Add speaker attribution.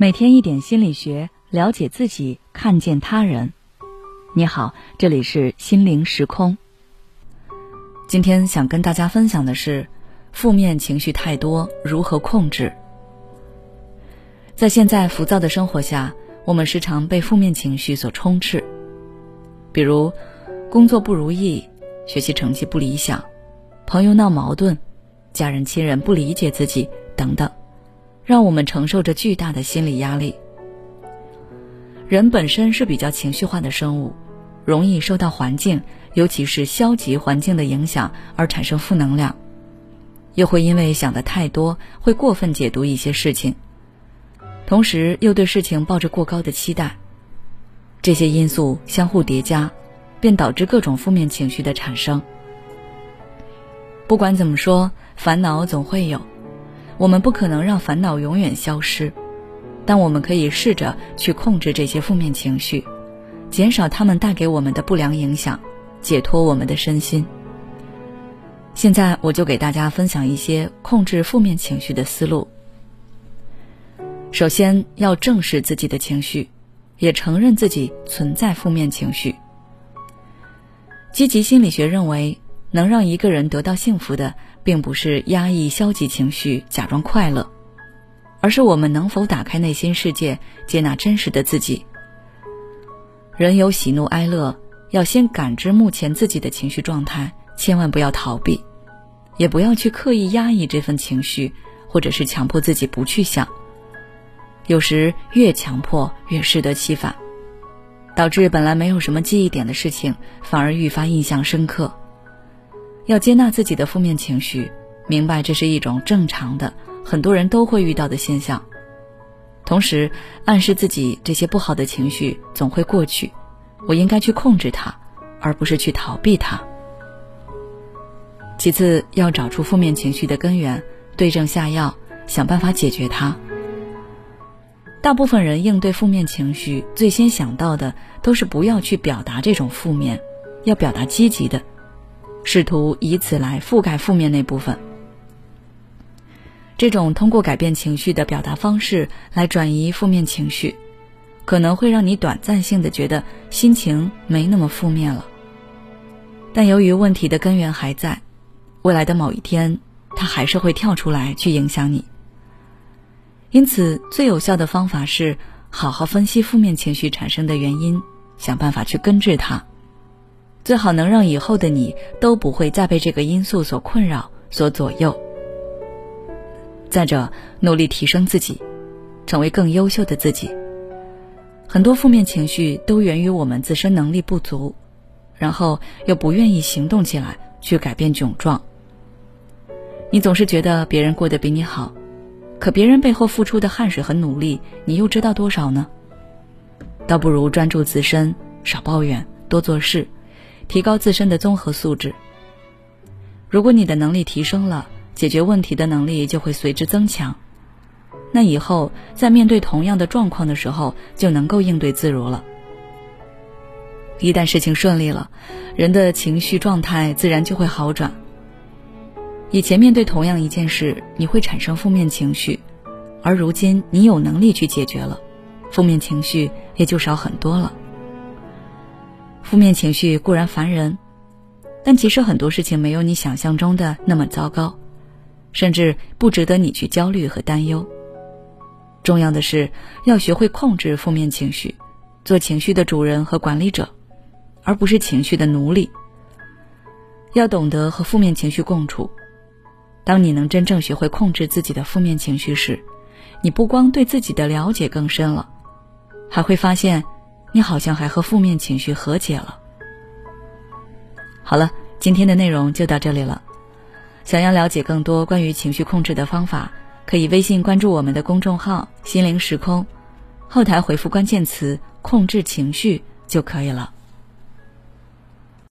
Speaker 1: 每天一点心理学，了解自己，看见他人。你好，这里是心灵时空。今天想跟大家分享的是，负面情绪太多，如何控制？在现在浮躁的生活下，我们时常被负面情绪所充斥，比如工作不如意、学习成绩不理想、朋友闹矛盾、家人亲人不理解自己等等。让我们承受着巨大的心理压力。人本身是比较情绪化的生物，容易受到环境，尤其是消极环境的影响而产生负能量，又会因为想的太多，会过分解读一些事情，同时又对事情抱着过高的期待，这些因素相互叠加，便导致各种负面情绪的产生。不管怎么说，烦恼总会有。我们不可能让烦恼永远消失，但我们可以试着去控制这些负面情绪，减少他们带给我们的不良影响，解脱我们的身心。现在我就给大家分享一些控制负面情绪的思路。首先要正视自己的情绪，也承认自己存在负面情绪。积极心理学认为。能让一个人得到幸福的，并不是压抑消极情绪、假装快乐，而是我们能否打开内心世界，接纳真实的自己。人有喜怒哀乐，要先感知目前自己的情绪状态，千万不要逃避，也不要去刻意压抑这份情绪，或者是强迫自己不去想。有时越强迫越适得其反，导致本来没有什么记忆点的事情，反而愈发印象深刻。要接纳自己的负面情绪，明白这是一种正常的、很多人都会遇到的现象。同时，暗示自己这些不好的情绪总会过去，我应该去控制它，而不是去逃避它。其次，要找出负面情绪的根源，对症下药，想办法解决它。大部分人应对负面情绪，最先想到的都是不要去表达这种负面，要表达积极的。试图以此来覆盖负面那部分。这种通过改变情绪的表达方式来转移负面情绪，可能会让你短暂性的觉得心情没那么负面了。但由于问题的根源还在，未来的某一天，它还是会跳出来去影响你。因此，最有效的方法是好好分析负面情绪产生的原因，想办法去根治它。最好能让以后的你都不会再被这个因素所困扰、所左右。再者，努力提升自己，成为更优秀的自己。很多负面情绪都源于我们自身能力不足，然后又不愿意行动起来去改变窘状。你总是觉得别人过得比你好，可别人背后付出的汗水和努力，你又知道多少呢？倒不如专注自身，少抱怨，多做事。提高自身的综合素质。如果你的能力提升了，解决问题的能力就会随之增强。那以后在面对同样的状况的时候，就能够应对自如了。一旦事情顺利了，人的情绪状态自然就会好转。以前面对同样一件事，你会产生负面情绪，而如今你有能力去解决了，负面情绪也就少很多了。负面情绪固然烦人，但其实很多事情没有你想象中的那么糟糕，甚至不值得你去焦虑和担忧。重要的是要学会控制负面情绪，做情绪的主人和管理者，而不是情绪的奴隶。要懂得和负面情绪共处。当你能真正学会控制自己的负面情绪时，你不光对自己的了解更深了，还会发现。你好像还和负面情绪和解了。好了，今天的内容就到这里了。想要了解更多关于情绪控制的方法，可以微信关注我们的公众号“心灵时空”，后台回复关键词“控制情绪”就可以了。